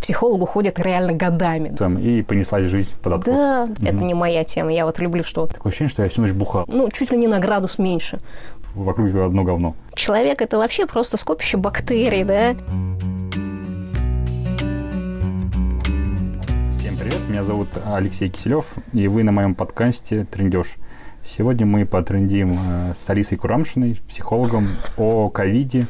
к психологу ходят реально годами. Там, и понеслась жизнь под откос. Да, угу. это не моя тема. Я вот люблю что... Такое ощущение, что я всю ночь бухал. Ну, чуть ли не на градус меньше. Вокруг одно говно. Человек – это вообще просто скопище бактерий, да? Всем привет, меня зовут Алексей Киселев, и вы на моем подкасте «Трендеж». Сегодня мы потрендим э, с Алисой Курамшиной, психологом, о ковиде,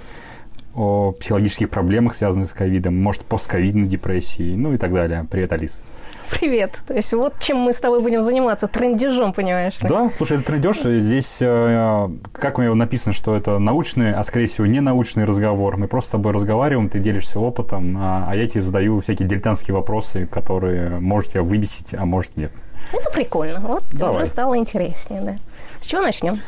о психологических проблемах, связанных с ковидом, может, постковидной депрессии, ну и так далее. Привет, Алис. Привет. То есть вот чем мы с тобой будем заниматься, трендежом, понимаешь? Да, слушай, это трендеж. Здесь, э, как у меня написано, что это научный, а скорее всего не научный разговор. Мы просто с тобой разговариваем, ты делишься опытом, а, а я тебе задаю всякие дилетантские вопросы, которые может тебя выбесить, а может нет. Это прикольно. Вот Давай. уже стало интереснее, да. С чего начнем?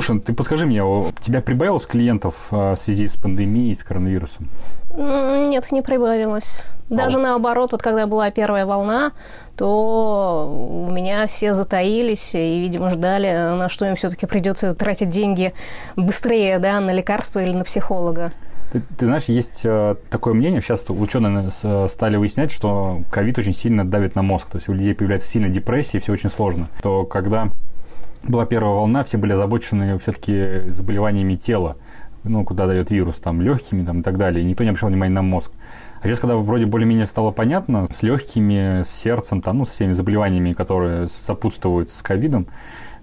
Слушай, ты подскажи мне, у тебя прибавилось клиентов а, в связи с пандемией, с коронавирусом? Нет, не прибавилось. Даже а наоборот, вот когда была первая волна, то у меня все затаились и, видимо, ждали, на что им все-таки придется тратить деньги быстрее, да, на лекарства или на психолога. Ты, ты знаешь, есть э, такое мнение, сейчас ученые стали выяснять, что ковид очень сильно давит на мозг, то есть у людей появляется сильная депрессия, все очень сложно. То когда была первая волна, все были озабочены все-таки заболеваниями тела, ну, куда дает вирус, там, легкими там, и так далее, никто не обращал внимания на мозг. А сейчас, когда вроде более-менее стало понятно, с легкими, с сердцем, там, ну, со всеми заболеваниями, которые сопутствуют с ковидом,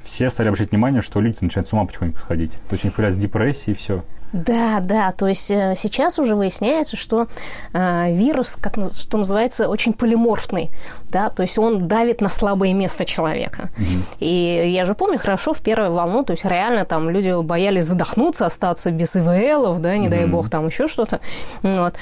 все стали обращать внимание, что люди начинают с ума потихоньку сходить. То есть у них появляется депрессия и все. Да, да, то есть э, сейчас уже выясняется, что э, вирус, как что называется, очень полиморфный, да, то есть он давит на слабое место человека. Угу. И я же помню хорошо в первую волну, то есть реально там люди боялись задохнуться, остаться без ИВЛов, да, не угу. дай бог, там еще что-то. Вот.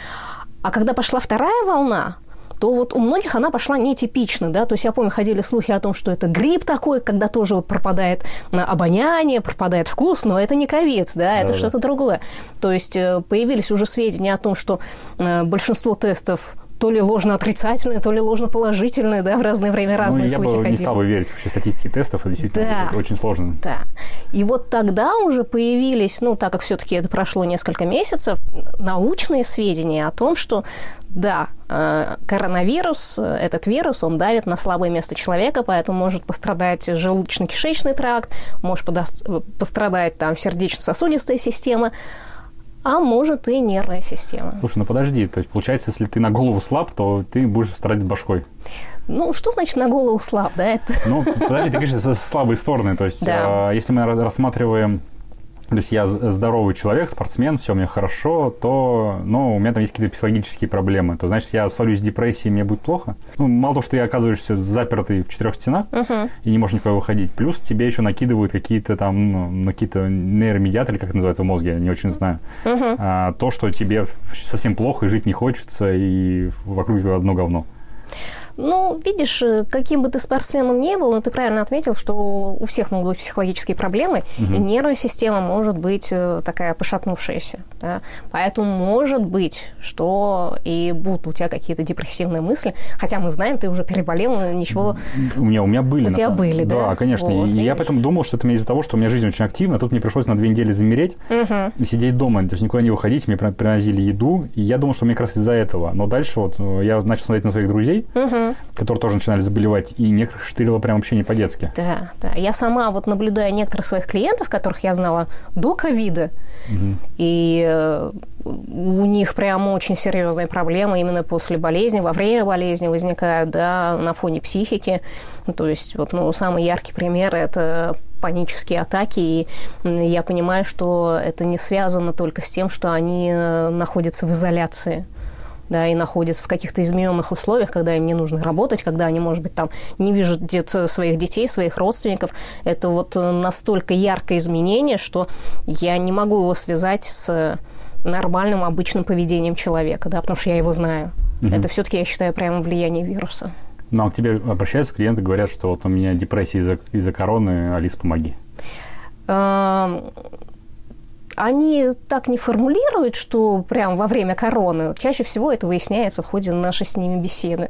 А когда пошла вторая волна, то вот у многих она пошла нетипично, да, то есть я помню, ходили слухи о том, что это грипп такой, когда тоже вот пропадает обоняние, пропадает вкус, но это не ковид, да, это да, что-то другое. То есть э, появились уже сведения о том, что э, большинство тестов то ли ложно-отрицательные, то ли ложно-положительные, да, в разное время разные ну, слухи я бы ходили. не стал бы верить вообще статистике тестов, это действительно да, это очень сложно. Да. И вот тогда уже появились, ну, так как все-таки это прошло несколько месяцев, научные сведения о том, что да, э, коронавирус, этот вирус, он давит на слабое место человека, поэтому может пострадать желудочно-кишечный тракт, может пострадать там сердечно-сосудистая система, а может и нервная система. Слушай, ну подожди, то есть получается, если ты на голову слаб, то ты будешь страдать башкой. Ну, что значит на голову слаб, да? Это... Ну, подожди, ты говоришь, слабые стороны. То есть, да. э, если мы рассматриваем то есть я здоровый человек, спортсмен, все у меня хорошо, то, ну, у меня там есть какие-то психологические проблемы, то значит я свалюсь в депрессии, мне будет плохо. Ну, мало того, что я оказываешься запертый в четырех стенах uh-huh. и не можешь никуда выходить, плюс тебе еще накидывают какие-то там, ну, ну, какие-то нейромедиаторы, как это называется в мозге, я не очень знаю, uh-huh. а, то, что тебе совсем плохо и жить не хочется, и вокруг одно говно. Ну, видишь, э, каким бы ты спортсменом ни был, но ты правильно отметил, что у всех могут быть психологические проблемы, угу. и нервная система может быть э, такая пошатнувшаяся. Да? Поэтому может быть, что и будут у тебя какие-то депрессивные мысли, хотя мы знаем, ты уже переболел, ничего... У меня, у меня были. У тебя самом... были, да? Да, конечно. Вот, и я поэтому думал, что это из-за того, что у меня жизнь очень активна, тут мне пришлось на две недели замереть угу. и сидеть дома, то есть никуда не выходить, мне приносили еду, и я думал, что мне как раз из-за этого. Но дальше вот э, я начал смотреть на своих друзей, угу которые тоже начинали заболевать, и некоторых штырило прям вообще не по-детски. Да, да. Я сама вот наблюдаю некоторых своих клиентов, которых я знала до ковида, угу. и э, у них прям очень серьезные проблемы именно после болезни, во время болезни возникают, да, на фоне психики. То есть вот, ну, самый яркий пример – это панические атаки, и я понимаю, что это не связано только с тем, что они э, находятся в изоляции да, и находятся в каких-то измененных условиях, когда им не нужно работать, когда они, может быть, там не видят своих детей, своих родственников. Это вот настолько яркое изменение, что я не могу его связать с нормальным, обычным поведением человека, да, потому что я его знаю. Угу. Это все-таки, я считаю, прямо влияние вируса. Ну, а к тебе обращаются клиенты, говорят, что вот у меня депрессия из-за из короны, Алис, помоги они так не формулируют, что прям во время короны. Чаще всего это выясняется в ходе нашей с ними беседы.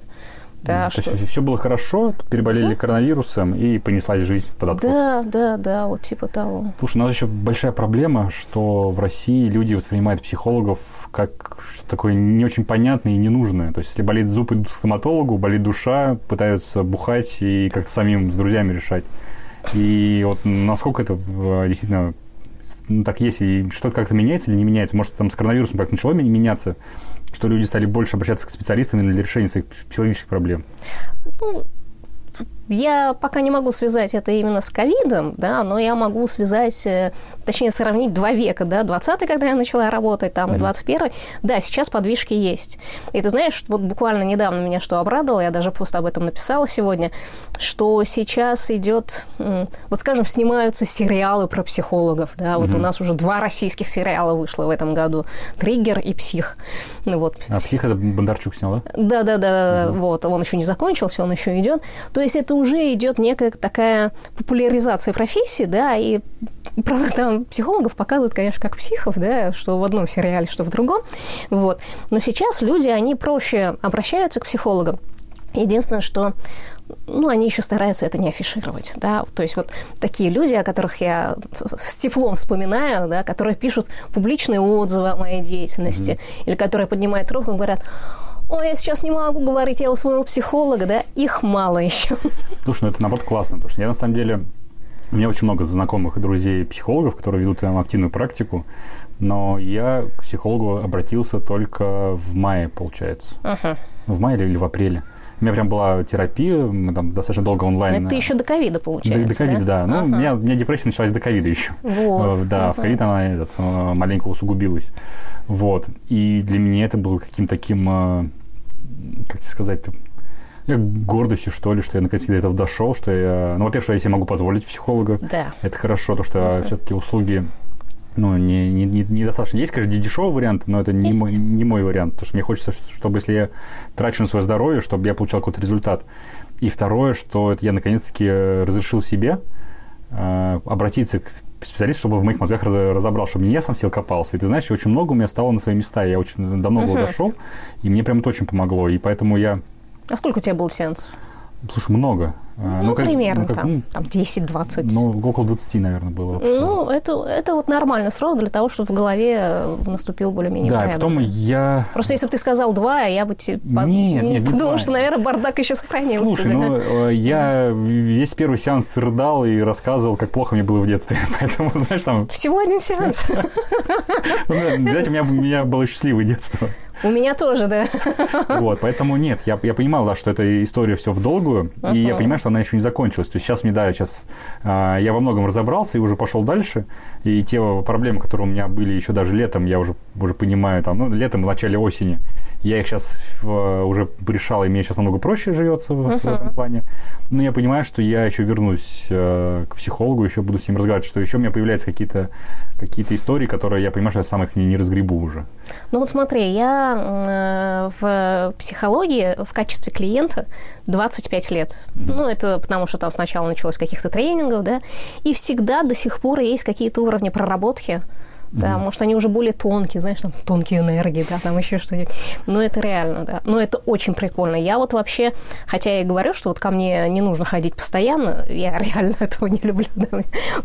Да, То что... есть все было хорошо, переболели да? коронавирусом и понеслась жизнь под откос. Да, да, да, вот типа того. Слушай, у нас еще большая проблема, что в России люди воспринимают психологов как что-то такое не очень понятное и ненужное. То есть, если болит зуб, идут к стоматологу, болит душа, пытаются бухать и как-то самим с друзьями решать. И вот насколько это э, действительно ну, так есть, и что-то как-то меняется или не меняется? Может, там с коронавирусом как начало меняться, что люди стали больше обращаться к специалистам для решения своих психологических проблем? Ну, я пока не могу связать это именно с ковидом, да, но я могу связать, э, точнее, сравнить два века, да, 20-й, когда я начала работать, там, mm-hmm. и 21-й. Да, сейчас подвижки есть. И ты знаешь, вот буквально недавно меня что обрадовало, я даже пост об этом написала сегодня, что сейчас идет, вот скажем, снимаются сериалы про психологов, да, вот mm-hmm. у нас уже два российских сериала вышло в этом году, «Триггер» и «Псих». Ну, вот. А «Псих» это Бондарчук снял, да? Да-да-да, mm-hmm. вот, он еще не закончился, он еще идет. То есть это уже идет некая такая популяризация профессии, да, и правда, там психологов показывают, конечно, как психов, да, что в одном сериале, что в другом, вот. Но сейчас люди, они проще обращаются к психологам. Единственное, что ну, они еще стараются это не афишировать, да, то есть вот такие люди, о которых я с теплом вспоминаю, да, которые пишут публичные отзывы о моей деятельности, mm-hmm. или которые поднимают руку и говорят, ой, я сейчас не могу говорить, я у своего психолога, да, их мало еще. Слушай, ну это наоборот классно, потому что я на самом деле у меня очень много знакомых и друзей психологов, которые ведут там активную практику, но я к психологу обратился только в мае, получается. Uh-huh. В мае или в апреле. У меня прям была терапия, мы там достаточно долго онлайн. Но это еще до ковида, получается, До, до ковида, да. да. Ну, ага. у, меня, у меня депрессия началась до ковида еще. Вот. Э, да, ага. в ковид она этот, э, маленько усугубилась. Вот. И для меня это было каким-то таким э, как сказать, гордостью, что ли, что я наконец до этого дошел, что я, ну, во-первых, что я себе могу позволить психолога. Да. Это хорошо, то, что uh-huh. все-таки услуги ну, не, не, не, недостаточно. Есть, конечно, дешевый вариант, но это не мой, не мой вариант, потому что мне хочется, чтобы если я трачу на свое здоровье, чтобы я получал какой-то результат. И второе, что это я наконец-таки разрешил себе э, обратиться к специалист, чтобы в моих мозгах разобрал, чтобы не я сам сел копался. И ты знаешь, очень много у меня стало на свои места. Я очень давно uh-huh. дошел, и мне прям это очень помогло. И поэтому я... А сколько у тебя был сеансов? Слушай, много. Ну, ну как, примерно ну, как, там, ну, там 10-20. Ну, около 20, наверное, было. Ну, это, это вот нормальный срок для того, чтобы в голове э, наступил более-менее да, порядок. Потом я... Просто если бы ты сказал два, я бы тебе нет, нет, подумал, что, наверное, бардак еще сохранился. Слушай, да? ну, э, я весь первый сеанс рыдал и рассказывал, как плохо мне было в детстве. Поэтому, знаешь, там... Всего один сеанс. Знаете, у меня было счастливое детство. У меня тоже, да. Вот, поэтому нет, я, я понимал, да, что эта история все в долгую, uh-huh. и я понимаю, что она еще не закончилась. То есть сейчас мне, да, сейчас а, я во многом разобрался и уже пошел дальше, и те проблемы, которые у меня были еще даже летом, я уже, уже понимаю, там, ну, летом, в начале осени, я их сейчас в, уже решал, и мне сейчас намного проще живется в, uh-huh. в этом плане. Но я понимаю, что я еще вернусь э, к психологу, еще буду с ним разговаривать, что еще у меня появляются какие-то какие истории, которые я понимаю, что я сам их не, не разгребу уже. Ну вот смотри, я э, в психологии в качестве клиента 25 лет. Mm-hmm. Ну, это потому что там сначала началось каких-то тренингов, да, и всегда до сих пор есть какие-то уровни проработки, да, mm может, они уже более тонкие, знаешь, там тонкие энергии, да, там еще что-нибудь. Но это реально, да. Но это очень прикольно. Я вот вообще, хотя я и говорю, что вот ко мне не нужно ходить постоянно, я реально этого не люблю. Да.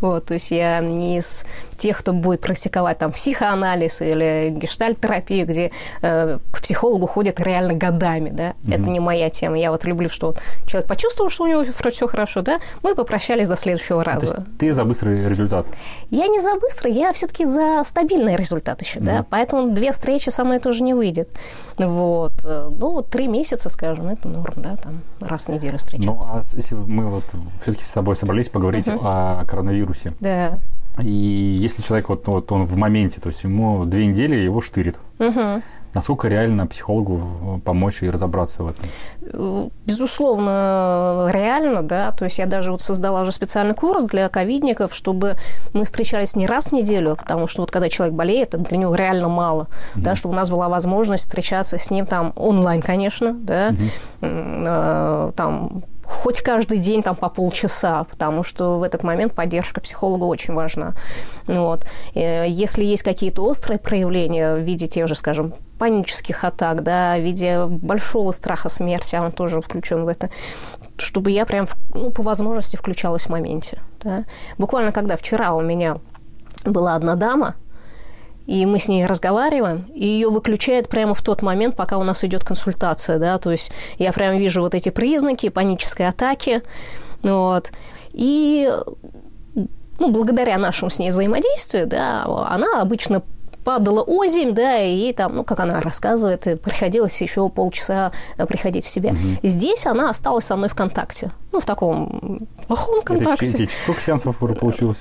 Вот, то есть я не из тех, кто будет практиковать там психоанализ или гештальт-терапию, где э, к психологу ходят реально годами, да. mm Это не моя тема. Я вот люблю, что человек почувствовал, что у него все хорошо, да, мы попрощались до следующего раза. ты за быстрый результат? Я не за быстрый, я все-таки за стабильный результат еще, mm. да, поэтому две встречи со мной тоже не выйдет. Вот. Ну, вот три месяца, скажем, это норм, да, там раз в неделю встречаться. Ну, а если мы вот все-таки с тобой собрались поговорить uh-huh. о коронавирусе. Да. И если человек вот, вот он в моменте, то есть ему две недели его штырит. Uh-huh. Насколько реально психологу э, помочь и разобраться в этом? Безусловно, реально, да. То есть я даже вот создала уже специальный курс для ковидников, чтобы мы встречались не раз в неделю, потому что вот когда человек болеет, это для него реально мало, mm-hmm. да, чтобы у нас была возможность встречаться с ним там онлайн, конечно, да, mm-hmm. там хоть каждый день там по полчаса, потому что в этот момент поддержка психолога очень важна. Вот. Э, если есть какие-то острые проявления в виде тех же, скажем, панических атак, да, в виде большого страха смерти, он тоже включен в это, чтобы я прям, ну, по возможности включалась в моменте. Да. Буквально когда вчера у меня была одна дама, и мы с ней разговариваем, и ее выключает прямо в тот момент, пока у нас идет консультация, да, то есть я прям вижу вот эти признаки панической атаки, вот, и ну, благодаря нашему с ней взаимодействию, да, она обычно падала озимь, да, и там, ну, как она рассказывает, приходилось еще полчаса приходить в себя. Угу. Здесь она осталась со мной в контакте, ну, в таком плохом контакте. Это, сколько сеансов уже получилось?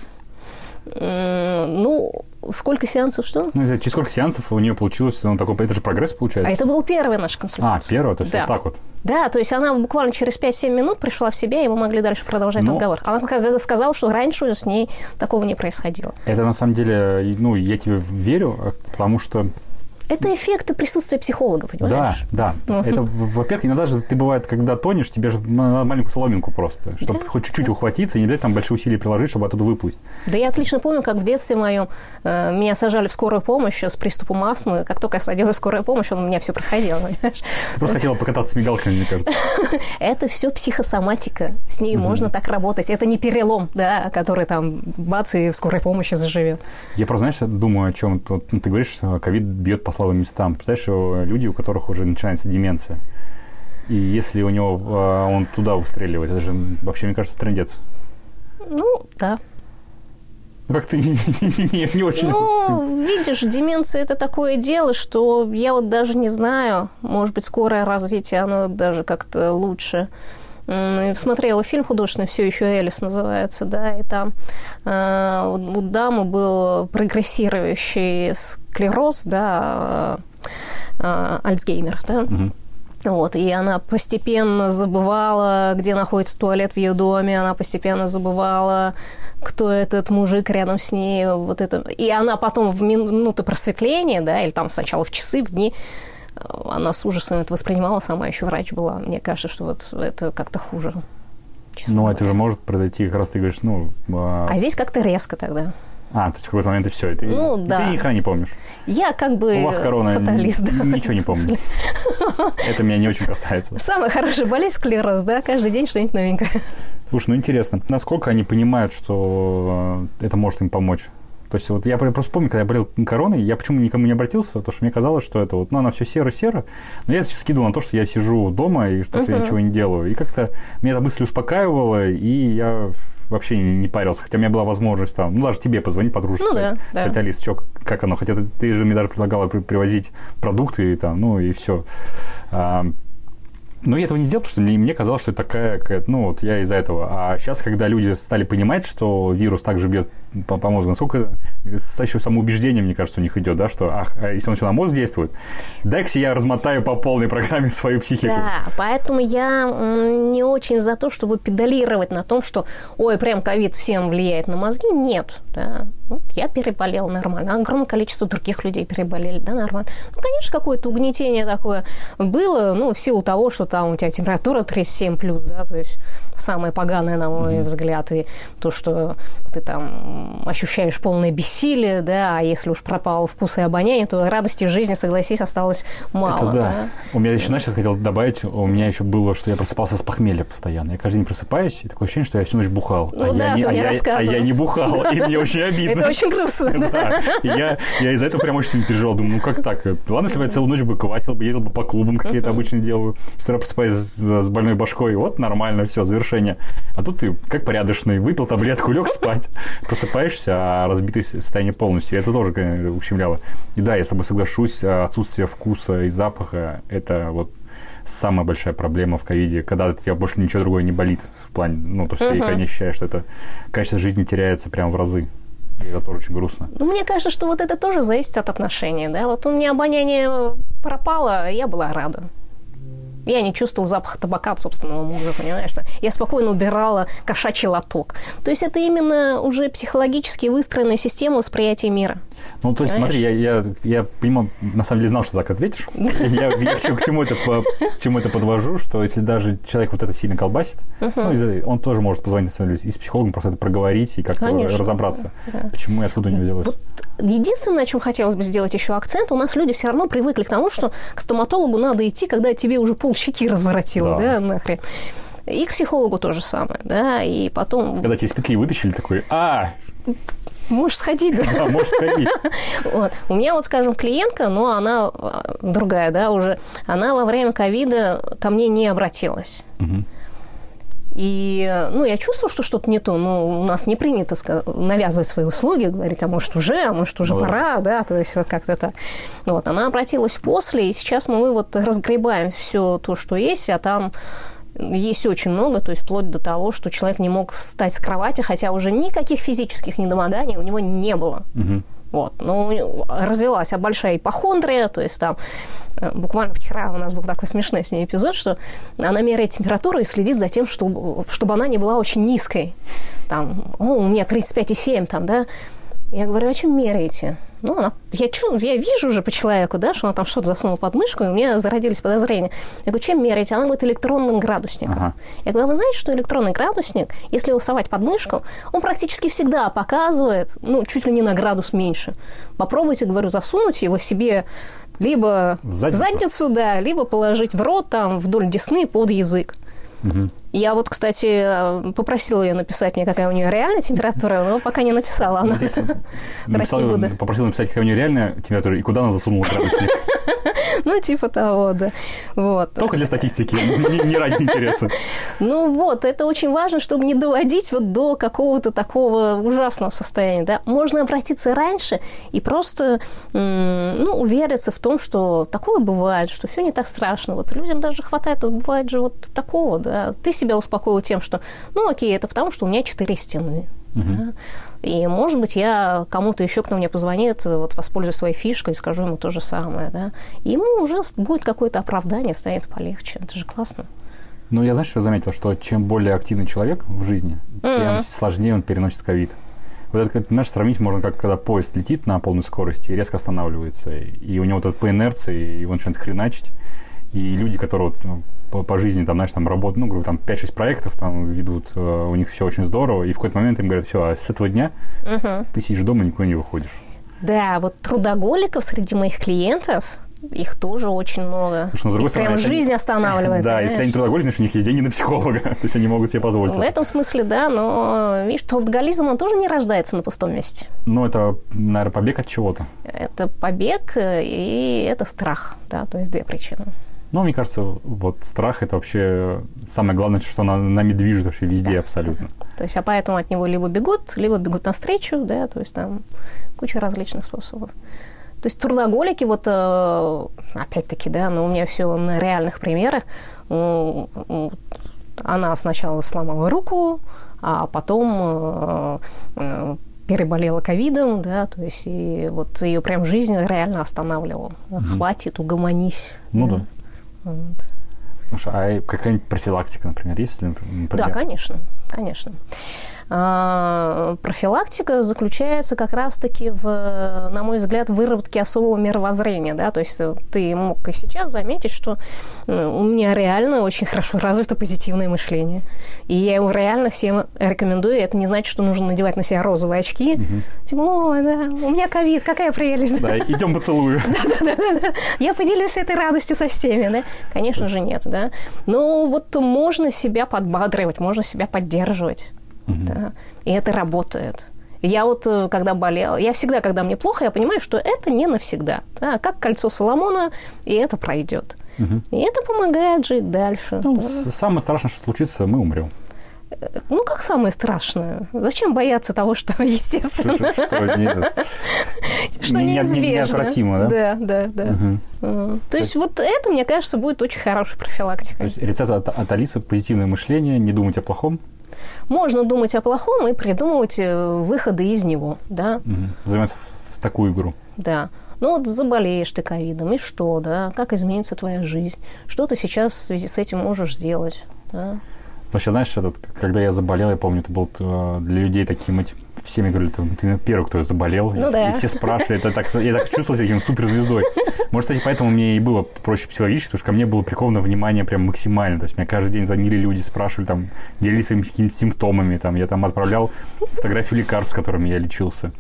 Ну, сколько сеансов, что? Ну, через сколько сеансов у нее получилось, ну, такой, это же прогресс получается? А это был первый наш консультация. А, первый, то есть да. вот так вот. Да, то есть она буквально через 5-7 минут пришла в себя, и мы могли дальше продолжать ну, разговор. Она сказала, что раньше уже с ней такого не происходило. Это на самом деле, ну, я тебе верю, потому что это эффекты присутствия психолога, понимаешь? Да, да. Это, во-первых, иногда же ты бывает, когда тонешь, тебе же надо маленькую соломинку просто, чтобы да? хоть чуть-чуть да. ухватиться, и не обязательно там большие усилия приложить, чтобы оттуда выплыть. Да я отлично помню, как в детстве моем э, меня сажали в скорую помощь с приступом астмы. Как только я садилась в скорую помощь, он у меня все проходило, понимаешь? Ты просто хотела покататься с мигалками, мне кажется. Это все психосоматика. С ней можно так работать. Это не перелом, да, который там бац и в скорой помощи заживет. Я просто, знаешь, думаю о чем. Ты говоришь, что ковид бьет по слабым местам. Представляешь, люди, у которых уже начинается деменция. И если у него а, он туда выстреливает, это же вообще, мне кажется, трендец. Ну, да. Ну, как-то не, не, не, не очень. Ну, видишь, деменция это такое дело, что я вот даже не знаю, может быть, скорое развитие, оно даже как-то лучше. Смотрела фильм художественный, все еще Элис называется, да, и там э, у дамы был прогрессирующий склероз, да, э, Альцгеймер, да. Угу. Вот, и она постепенно забывала, где находится туалет в ее доме, она постепенно забывала, кто этот мужик рядом с ней, вот это. И она потом в минуты просветления, да, или там сначала в часы, в дни, она с ужасом это воспринимала, сама еще врач была. Мне кажется, что вот это как-то хуже. Ну, говоря. это же может произойти, как раз ты говоришь, ну... А, а здесь как-то резко тогда. А, то есть в какой-то момент и все, это ну, и, да. ты ни хрена не помнишь. Я как бы У вас корона, фаталист, да. Ничего не помню. Это меня не очень касается. Самая хорошая болезнь склероз, да? Каждый день что-нибудь новенькое. Слушай, ну интересно, насколько они понимают, что э, это может им помочь? То есть вот я просто помню, когда я болел короной, я почему никому не обратился, потому что мне казалось, что это вот, ну, она все серо-серо, но я скидывал на то, что я сижу дома и что, uh-huh. я ничего не делаю. И как-то меня эта мысль успокаивала, и я вообще не, не парился. Хотя у меня была возможность там, ну, даже тебе позвонить, подружке, ну, да, да. хотя, Алис, что, как оно? Хотя ты, ты же мне даже предлагала привозить продукты, и, там, ну, и все. А, но я этого не сделал, потому что мне, мне казалось, что это такая, ну, вот я из-за этого. А сейчас, когда люди стали понимать, что вирус также бьет по, по мозгу, насколько еще самоубеждение, мне кажется, у них идет, да, что, ах, а если он еще на мозг действует, дай-ка я размотаю по полной программе свою психику. Да, поэтому я не очень за то, чтобы педалировать на том, что, ой, прям ковид всем влияет на мозги. Нет, да. Вот я переболел нормально, огромное количество других людей переболели, да, нормально. Ну, конечно, какое-то угнетение такое было, ну, в силу того, что там у тебя температура 37 плюс, да, то есть самое поганое, на мой mm-hmm. взгляд, и то, что ты там ощущаешь полное бессилие, да, а если уж пропал вкус и обоняние, то радости в жизни, согласись, осталось мало. Это да. да. У меня еще, знаешь, я хотел добавить, у меня еще было, что я просыпался с похмелья постоянно. Я каждый день просыпаюсь, и такое ощущение, что я всю ночь бухал. Ну, а, да, я не, а, я, а я не бухал, и мне очень обидно. Это очень грустно, да. Я из-за этого прям очень сильно переживал. Думаю, ну как так? Ладно, если бы я целую ночь бы квасил бы, ездил бы по клубам, как я это обычно делаю. Все равно просыпаюсь с больной башкой. Вот нормально, все, завершение. А тут ты как порядочный, выпил таблетку, лег спать. Просыпаешься, а разбитое состояние полностью. Это тоже конечно, ущемляло. И да, я с тобой соглашусь, отсутствие вкуса и запаха – это вот самая большая проблема в ковиде, когда тебя больше ничего другое не болит в плане, ну, то есть uh-huh. ты не ощущаешь, что это качество жизни теряется прям в разы. И это тоже очень грустно. Ну, мне кажется, что вот это тоже зависит от отношения, да. Вот у меня обоняние пропало, я была рада. Я не чувствовал запах табака от собственного мужа, понимаешь? Я спокойно убирала кошачий лоток. То есть это именно уже психологически выстроенная система восприятия мира. Ну, то есть, смотри, я, я, я понимаю, на самом деле знал, что так ответишь. Я, я к, чему- к чему это, по- к чему это подвожу, что если даже человек вот это сильно колбасит, ну, он тоже может позвонить, на самом деле, и с психологом, просто это проговорить и как-то Конечно. разобраться, Да. почему и откуда у него взялось. Единственное, на чем хотелось бы сделать еще акцент, у нас люди все равно привыкли к тому, что к стоматологу надо идти, когда тебе уже пол щеки разворотило, Да. да, нахрен. И к психологу то же самое, да, и потом Когда тебя из петли вытащили, такой, а, можешь сходить, да. да, можешь сходить. Вот. У меня вот, скажем, клиентка, но она а, другая, да, уже, она во время ковида ко мне не обратилась. И, ну, я чувствую, что что-то не то. Ну, у нас не принято навязывать свои услуги, говорить, а может уже, а может уже Ну пора, да, то есть вот как-то так. Вот, она обратилась после, и сейчас мы вот разгребаем все то, что есть, а там есть очень много, то есть вплоть до того, что человек не мог встать с кровати, хотя уже никаких физических недомоганий у него не было. Мгм. Вот. Ну, развелась а большая ипохондрия, то есть там э, буквально вчера у нас был такой смешной с ней эпизод, что она меряет температуру и следит за тем, чтобы, чтобы она не была очень низкой. Там, о, у меня 35,7 там, да. Я говорю, а чем меряете? Ну, она, я, чу, я вижу уже по человеку, да, что она там что-то засунула под мышку, и у меня зародились подозрения. Я говорю, чем меряете? Она говорит, электронным градусником. Ага. Я говорю, а вы знаете, что электронный градусник, если его совать под мышку, он практически всегда показывает, ну, чуть ли не на градус меньше. Попробуйте, говорю, засунуть его себе либо В в задницу? задницу, да, либо положить в рот, там, вдоль десны под язык. Мгм. Я вот, кстати, попросила ее написать мне, какая у нее реальная температура, но пока не написала она. Написал, не буду. попросил написать, какая у нее реальная температура и куда она засунула градусник. Ну, типа того, да. Вот. Только для статистики, не, не ради интереса. Ну вот, это очень важно, чтобы не доводить вот до какого-то такого ужасного состояния. Да? Можно обратиться раньше и просто ну, увериться в том, что такое бывает, что все не так страшно. Вот людям даже хватает, вот бывает же вот такого, да. Ты себя успокоил тем, что, ну окей, это потому, что у меня четыре стены. да. И, может быть, я кому-то еще, кто мне позвонит, вот воспользуюсь своей фишкой и скажу ему то же самое, да. И ему уже будет какое-то оправдание, станет полегче. Это же классно. Ну, я знаешь, что заметил, что чем более активный человек в жизни, тем Мгм. сложнее он переносит ковид. Вот это, знаешь, сравнить можно, как когда поезд летит на полной скорости и резко останавливается. И у него вот это по инерции, его начинает хреначить. И люди, которые вот, ну, по, по жизни, там, знаешь, там работают, ну, грубо там, 5-6 проектов там ведут, э, у них все очень здорово, и в какой-то момент им говорят, все, а с этого дня Мгм. ты сидишь дома, никуда не выходишь. Да, вот трудоголиков среди моих клиентов, их тоже очень много. Слушай, ну, с другой их прям стороны, они- жизнь останавливает. Да, понимаешь? если они трудоголики, значит, у них есть деньги на психолога, то есть они могут себе позволить. В это. этом смысле, да, но, видишь, трудоголизм, он тоже не рождается на пустом месте. Ну, это, наверное, побег от чего-то. Это побег э, и это страх, да, то есть две причины. Ну, мне кажется, вот страх это вообще самое главное, что на, нами движет вообще везде абсолютно. То есть, а поэтому от него либо бегут, либо бегут навстречу, да, то есть там куча различных способов. То есть трудоголики, вот э, опять-таки, да, но у меня все на реальных примерах. Ну, Она сначала сломала руку, а потом э, э, переболела ковидом, да, то есть и вот ее прям жизнь реально останавливала. Хватит, угомонись. Ну да. Вот. Слушай, а какая-нибудь профилактика, например, есть? например? Да, конечно, конечно. А, профилактика заключается как раз-таки в, на мой взгляд, выработке особого мировоззрения, да, то есть э, ты мог и сейчас заметить, что э, у меня реально очень хорошо развито позитивное мышление, и я его реально всем рекомендую, это не значит, что нужно надевать на себя розовые очки, типа, ой, да, у меня ковид, какая прелесть, Да, идем поцелую. я поделюсь этой радостью со всеми, да? Конечно же нет, да. Но вот можно себя подбадривать, можно себя поддерживать, да. И это работает. Я вот, э, когда болела, я всегда, когда мне плохо, я понимаю, что это не навсегда. Да, как кольцо Соломона, и это пройдет. И это помогает жить дальше. Ну, да. самое страшное, что случится, мы умрем. Ну, как самое страшное? Зачем бояться того, что естественно, Что, что не- что не- не- неизбежно? неотвратимо, да? Да, да, да. М. То есть вот это, мне кажется, будет очень хорошей профилактикой. То есть рецепт от, от Алисы – позитивное мышление, не думать о плохом, Можно думать о плохом и придумывать э, выходы из него, да, Мгм. заниматься в, такую игру. да. Ну вот заболеешь ты ковидом, и что, да, как изменится твоя жизнь, что ты сейчас в связи с этим можешь сделать, да? Вообще, знаешь, этот, когда я заболел, я помню, это был э, для людей таким этим всеми говорили, ты, первый, кто заболел. Ну и, да. и все спрашивали, это так, я так чувствовал себя таким суперзвездой. Может, кстати, поэтому мне и было проще психологически, потому что ко мне было приковано внимание прям максимально. То есть мне каждый день звонили люди, спрашивали, там, делились своими какими-то симптомами. Там, я там отправлял фотографию лекарств, которыми я лечился.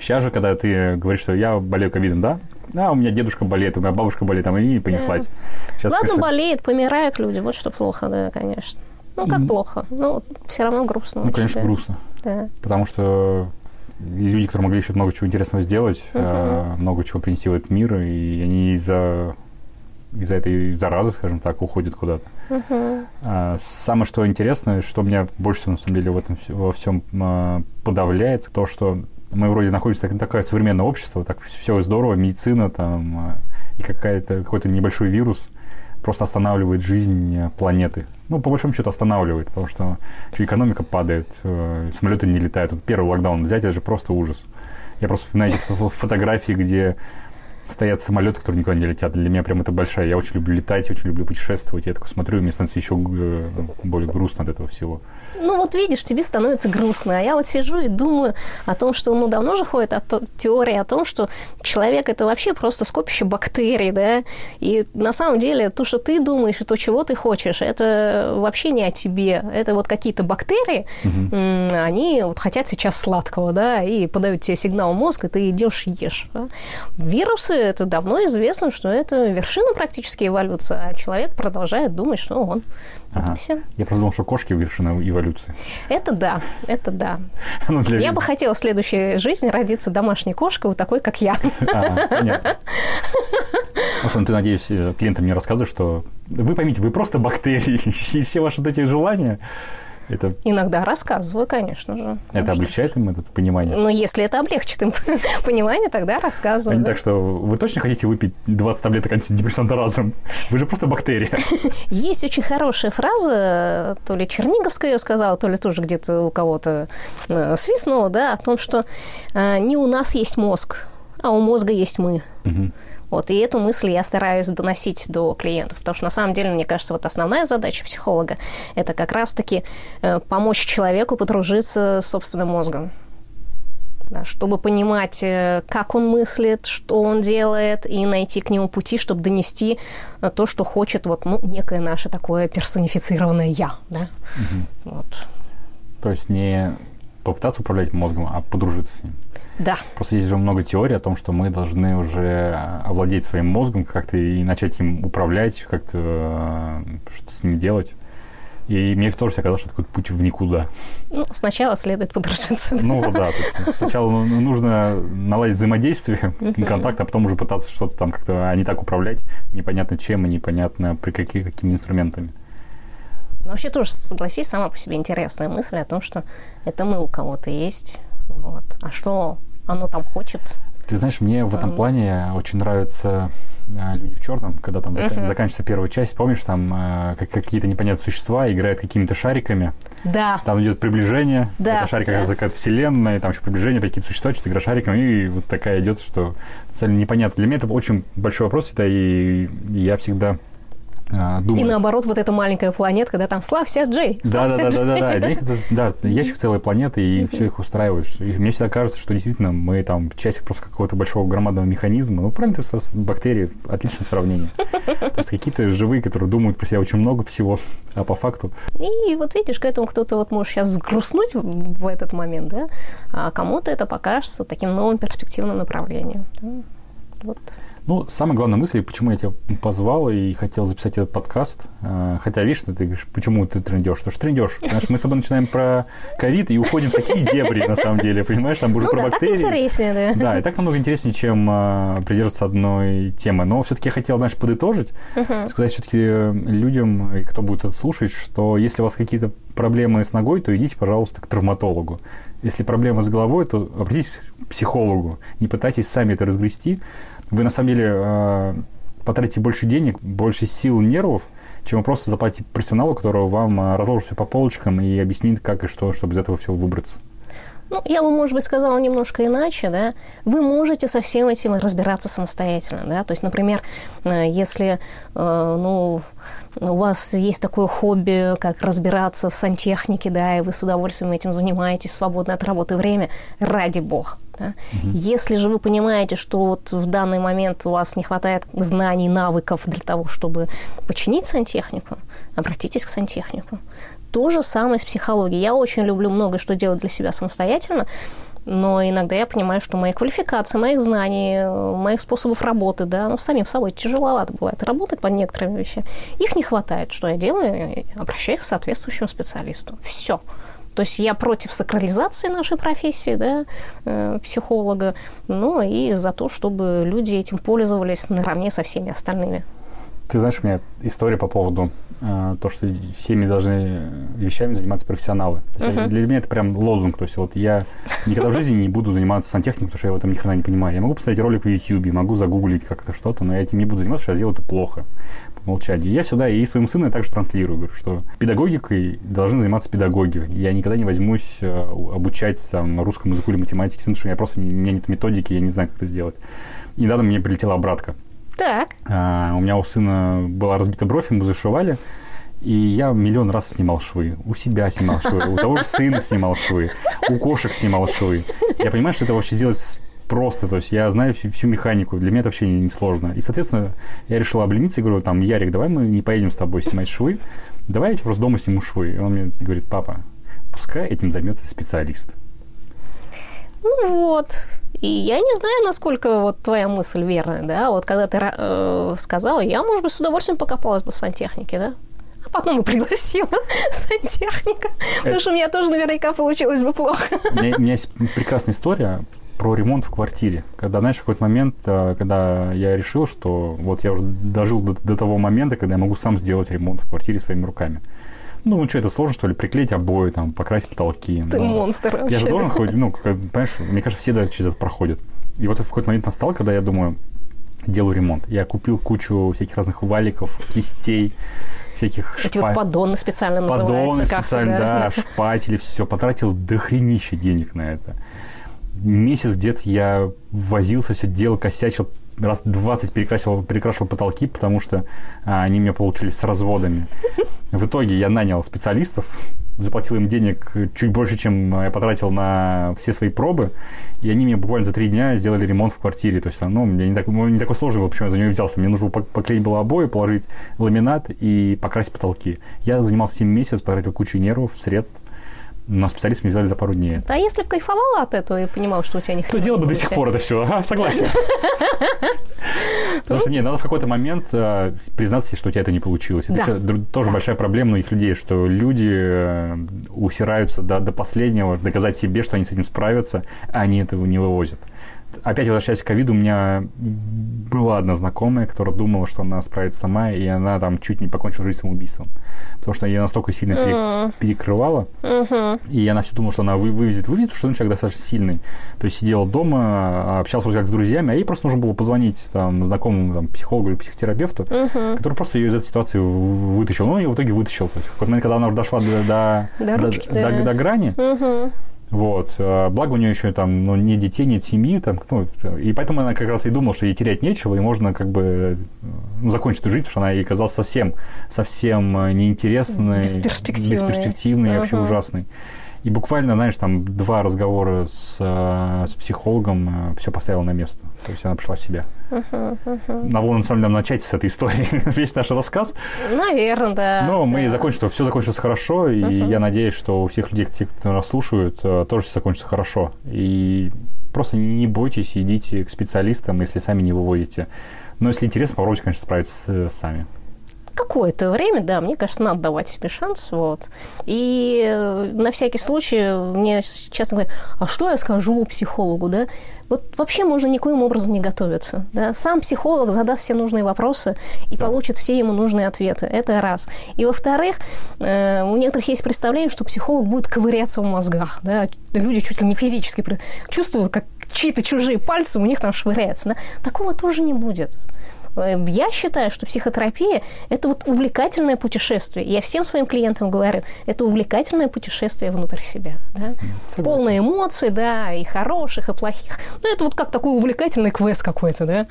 Сейчас же, когда ты говоришь, что я болею ковидом, да? А, у меня дедушка болеет, у меня бабушка болеет, там, и понеслась. Сейчас, Ладно, конечно, болеет, помирают люди, вот что плохо, да, конечно. Ну, как плохо? Ну, все равно грустно. Ну, очень, конечно, да. грустно. Да. Потому что люди, которые могли еще много чего интересного сделать, э, много чего принести в этот мир, и они из-за из-за этой заразы, скажем так, уходят куда-то. А, Самое что интересное, что меня больше всего, на самом деле, в этом во всем а, подавляет, то, что мы вроде находимся так, такое современное общество, так все здорово, медицина там и какая-то, какой-то небольшой вирус просто останавливает жизнь э, планеты. Ну, по большому счету останавливает, потому что экономика падает, э, самолеты не летают. Вот первый локдаун взять, это же просто ужас. Я просто фо- фотографии, где стоят самолеты, которые никуда не летят. Для меня прям это большая. Я очень люблю летать, очень люблю путешествовать. Я такой смотрю, и мне становится еще э, более грустно от этого всего. Ну вот видишь, тебе становится грустно. А я вот сижу и думаю о том, что ну давно же ходит о то- теория о том, что человек это вообще просто скопище бактерий, да. И на самом деле то, что ты думаешь и то, чего ты хочешь, это вообще не о тебе. Это вот какие-то бактерии, м, они вот хотят сейчас сладкого, да, и подают тебе сигнал в мозг, и ты идешь и ешь. да. Вирусы это давно известно, что это вершина практически эволюции, а человек продолжает думать, что он. Ага. Я просто думал, что кошки вершина эволюции. Это да, это да. Ну, для Я бы хотела в следующей жизни родиться домашней кошкой, вот такой, как я. А, понятно. Слушай, ну ты, надеюсь, э, клиентам не рассказываешь, что вы поймите, вы просто бактерии, и все ваши вот эти желания, это, Иногда рассказываю, конечно же. это облегчает им это понимание. Но если это облегчит им понимание, тогда А рассказываю. не да. так, что вы точно хотите выпить 20 таблеток антидепрессанта разом? Вы же просто бактерия. Есть очень хорошая фраза, то ли Черниговская ее сказала, то ли тоже где-то у кого-то э, свистнула, да, о том, что э, не у нас есть мозг, а у мозга есть мы. Мгм. Вот, и эту мысль я стараюсь доносить до клиентов, потому что на самом деле, мне кажется, вот основная задача психолога – это как раз-таки э, помочь человеку подружиться с собственным мозгом. Да, чтобы понимать, э, как он мыслит, что он делает, и найти к нему пути, чтобы донести э, то, что хочет вот, ну, некое наше такое персонифицированное «я». Да? Вот. То есть не попытаться управлять мозгом, а подружиться с ним. Да. Просто есть же много теорий о том, что мы должны уже овладеть своим мозгом как-то и начать им управлять, как-то э, что с ним делать. И мне тоже всегда казалось, что это какой-то путь в никуда. Ну, сначала следует подружиться. Ну да, то есть сначала ну, нужно наладить взаимодействие, контакт, а потом уже пытаться что-то там как-то, а не так управлять, непонятно чем и непонятно при каких, какими инструментами. Но вообще тоже, согласись, сама по себе интересная мысль о том, что это мы у кого-то есть. Вот. А что оно там хочет? Ты знаешь, мне в этом Мгм. плане очень нравятся э, люди в черном, когда там зака- Мгм. заканчивается первая часть, помнишь, там э, как- какие-то непонятные существа играют какими-то шариками, Да. там идет приближение, Да, это шарик как какая-то вселенная, там еще приближение, какие-то существа, что-то игра шариком, и вот такая идет, что на самом деле непонятно. Для меня это очень большой вопрос всегда, и я всегда э, думаю. И наоборот, вот эта маленькая планетка, когда там славься, Джей, Да, да, славься, да, Джей». да, да, да. Для них это, да, ящик целой планеты, и все их устраивает. И мне всегда кажется, что действительно мы там часть просто какого-то большого громадного механизма. Ну, правильно ты бактерии, отличное сравнение. То есть какие-то живые, которые думают про себя очень много всего, а по факту И вот видишь, к этому кто-то вот может сейчас взгрустнуть в в этот момент, да, а кому-то это покажется таким новым перспективным направлением. да. Вот. Ну, самая главная мысль, почему я тебя позвал и хотел записать этот подкаст, э, хотя, видишь, ты говоришь, почему ты трендешь? Потому что трендешь. Знаешь, мы с тобой начинаем про ковид и уходим в такие дебри, на самом деле, понимаешь, там уже Ну про да, так бактерии. интереснее, да. Да, и так намного интереснее, чем э, придерживаться одной темы. Но все-таки я хотел, знаешь, подытожить, сказать все-таки людям, и кто будет это слушать, что если у вас какие-то проблемы с ногой, то идите, пожалуйста, к травматологу. Если проблемы с головой, то обратитесь к психологу. Не пытайтесь сами это разгрести. Вы, на самом деле, э, потратите больше денег, больше сил, нервов, чем вы просто заплатите профессионалу, которого вам э, разложит все по полочкам и объяснит, как и что, чтобы из этого всего выбраться. Ну, я бы, может быть, сказала немножко иначе, да. Вы можете со всем этим разбираться самостоятельно, да. То есть, например, э, если, э, ну, у вас есть такое хобби, как разбираться в сантехнике, да, и вы с удовольствием этим занимаетесь свободное от работы время, ради бога. Да? Угу. Если же вы понимаете, что вот в данный момент у вас не хватает знаний, навыков для того, чтобы починить сантехнику, обратитесь к сантехнику. То же самое с психологией. Я очень люблю много что делать для себя самостоятельно, но иногда я понимаю, что мои квалификации, моих знаний, моих способов работы, да, ну, самим собой тяжеловато бывает работать под некоторыми вещами. Их не хватает. Что я делаю? Обращаюсь к соответствующему специалисту. Все. То есть я против сакрализации нашей профессии, да, э, психолога, ну и за то, чтобы люди этим пользовались наравне со всеми остальными. Ты знаешь, у меня история по поводу э, то, что всеми должны вещами заниматься профессионалы. То есть uh-huh. Для меня это прям лозунг. То есть вот я никогда в жизни не буду заниматься сантехникой, потому что я в этом ни хрена не понимаю. Я могу посмотреть ролик в YouTube, могу загуглить как-то что-то, но я этим не буду заниматься, потому что я сделаю это плохо по умолчанию. Я всегда и своему сыну я также транслирую, говорю, что педагогикой должны заниматься педагоги. Я никогда не возьмусь э, обучать там, русскому языку или математике, потому что я просто, у меня нет методики, я не знаю, как это сделать. И недавно мне прилетела обратка так. А, у меня у сына была разбита бровь, ему зашивали. И я миллион раз снимал швы. У себя снимал швы, у того же сына снимал швы, у кошек снимал швы. Я понимаю, что это вообще сделать просто, то есть я знаю всю, всю механику, для меня это вообще не, не. И, соответственно, я решил облениться и говорю, там, Ярик, давай мы не поедем с тобой снимать швы, давай я просто дома сниму швы. И он мне говорит, папа, пускай этим займется специалист. Ну вот, и я не знаю, насколько вот твоя мысль верная, да, вот когда ты э, сказала, я, может быть, с удовольствием покопалась бы в сантехнике, да, а потом и пригласила сантехника, потому что у меня тоже наверняка получилось бы плохо. У меня, есть прекрасная история про ремонт в квартире. Когда, знаешь, в какой-то момент, э, когда я решил, что вот я уже дожил до, до того момента, когда я могу сам сделать ремонт в квартире своими руками. Ну, ну что, это сложно, что ли, приклеить обои, там, покрасить потолки. Ты ну, монстр вообще. Я же должен ходить, ну, как, понимаешь, мне кажется, все да, через это проходят. И вот в какой-то момент настал, когда я думаю, сделаю ремонт. Я купил кучу всяких разных валиков, кистей, всяких Эти шпа... вот поддоны специально называются. Поддоны специально, да, да шпатели, все. Потратил дохренища денег на это. Месяц где-то я возился, все делал, косячил, раз 20 перекрасил, перекрашивал потолки, потому что а, они у меня получились с разводами. В итоге я нанял специалистов, заплатил им денег чуть больше, чем я потратил на все свои пробы, и они мне буквально за три дня сделали ремонт в квартире. То есть, ну, мне не, так, ну, не такой сложный был, почему я за него взялся. Мне нужно было поклеить было обои, положить ламинат и покрасить потолки. Я занимался 7 месяцев, потратил кучу нервов, средств но специалисты мне сделали за пару дней. А если бы кайфовала от этого и понимал, что у тебя не То дело бы до сих пор это все. Ага, согласен. Потому что, не, надо в какой-то момент э, признаться что у тебя это не получилось. Это тоже большая проблема у их людей, что люди э, усираются до последнего, доказать себе, что они с этим справятся, а они этого не вывозят опять возвращаясь к ковиду, у меня была одна знакомая, которая думала, что она справится сама, и она там чуть не покончила жизнь самоубийством. Потому что ее настолько сильно mm. перекрывала, mm-hmm. и она все думала, что она вы, вывезет, вывезет, что он человек достаточно сильный. То есть сидела дома, общался вроде как с друзьями, а ей просто нужно было позвонить там, знакомому там, психологу или психотерапевту, mm-hmm. который просто ее из этой ситуации вытащил. Ну, ее в итоге вытащил. То есть, в какой-то момент, когда она уже дошла до, до, до, ручки, до, да. до, до грани, mm-hmm вот. А, благо у нее еще там ну, ни детей, нет семьи. Там, ну, и поэтому она как раз и думала, что ей терять нечего, и можно как бы ну, закончить эту жизнь, потому что она ей казалась совсем, совсем э, неинтересной, бесперспективной, бесперспективной uh-huh. и вообще ужасной. И буквально, знаешь, там два разговора с, э, с психологом э, все поставило на место. То есть она пришла в себя. Uh-huh, uh-huh. Надо было, на самом деле, начать с этой истории, весь наш рассказ. Наверное, да. Но мы закончили, что все закончилось хорошо, и uh-huh. я надеюсь, что у всех людей, те, кто нас слушают, э, тоже все закончится хорошо. И просто не бойтесь, идите к специалистам, если сами не вывозите. Но если интересно, попробуйте, конечно, справиться сами какое-то время, да, мне кажется, надо давать себе шанс, вот. И э, на всякий случай мне честно говорят, а что я скажу психологу, да? Вот вообще можно никоим образом не готовиться, да? Сам психолог задаст все нужные вопросы и да. получит все ему нужные ответы, это раз. И во-вторых, э, у некоторых есть представление, что психолог будет ковыряться в мозгах, да? Люди чуть ли не физически чувствуют, как чьи-то чужие пальцы у них там швыряются, да? Такого тоже не будет я считаю, что психотерапия – это вот увлекательное путешествие. Я всем своим клиентам говорю, это увлекательное путешествие внутрь себя. Да? Полные эмоций, да, и хороших, и плохих. Ну, это вот как такой увлекательный квест какой-то, да.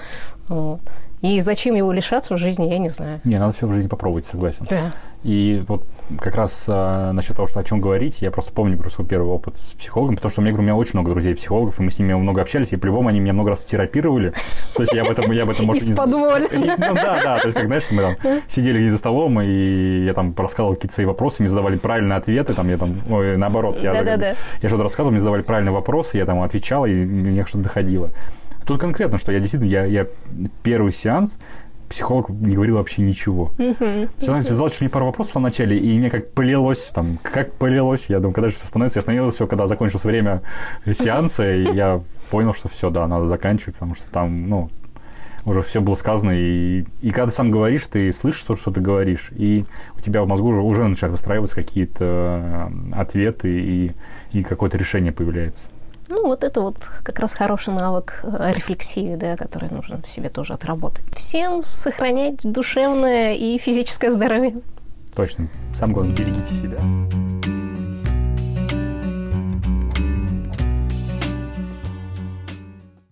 Вот. И зачем его лишаться в жизни, я не знаю. Не, надо все в жизни попробовать, согласен. Да. И вот как раз а, насчет того, что о чем говорить, я просто помню про свой первый опыт с психологом, потому что у меня, говорю, у меня очень много друзей психологов, и мы с ними много общались, и по-любому они меня много раз терапировали. То есть я об этом, я об этом может, не знаю. Ну да, да, то есть как, знаешь, мы там сидели за столом, и я там рассказывал какие-то свои вопросы, мне задавали правильные ответы, там я там, ой, наоборот, я, да, да, да. я что-то рассказывал, мне задавали правильные вопросы, я там отвечал, и мне что-то доходило. Тут конкретно, что я действительно, я, я первый сеанс, психолог не говорил вообще ничего. Uh-huh. Она задала мне пару вопросов в начале, и мне как полилось, там, как полилось. Я думаю, когда же все становится, я остановился все, когда закончилось время сеанса, и я понял, что все, да, надо заканчивать, потому что там, ну, уже все было сказано, и, и когда ты сам говоришь, ты слышишь то, что ты говоришь, и у тебя в мозгу уже, уже начинают выстраиваться какие-то ответы, и, и какое-то решение появляется. Ну, вот это вот как раз хороший навык э, рефлексии, да, который нужно в себе тоже отработать. Всем сохранять душевное и физическое здоровье. Точно. Самое главное, берегите себя.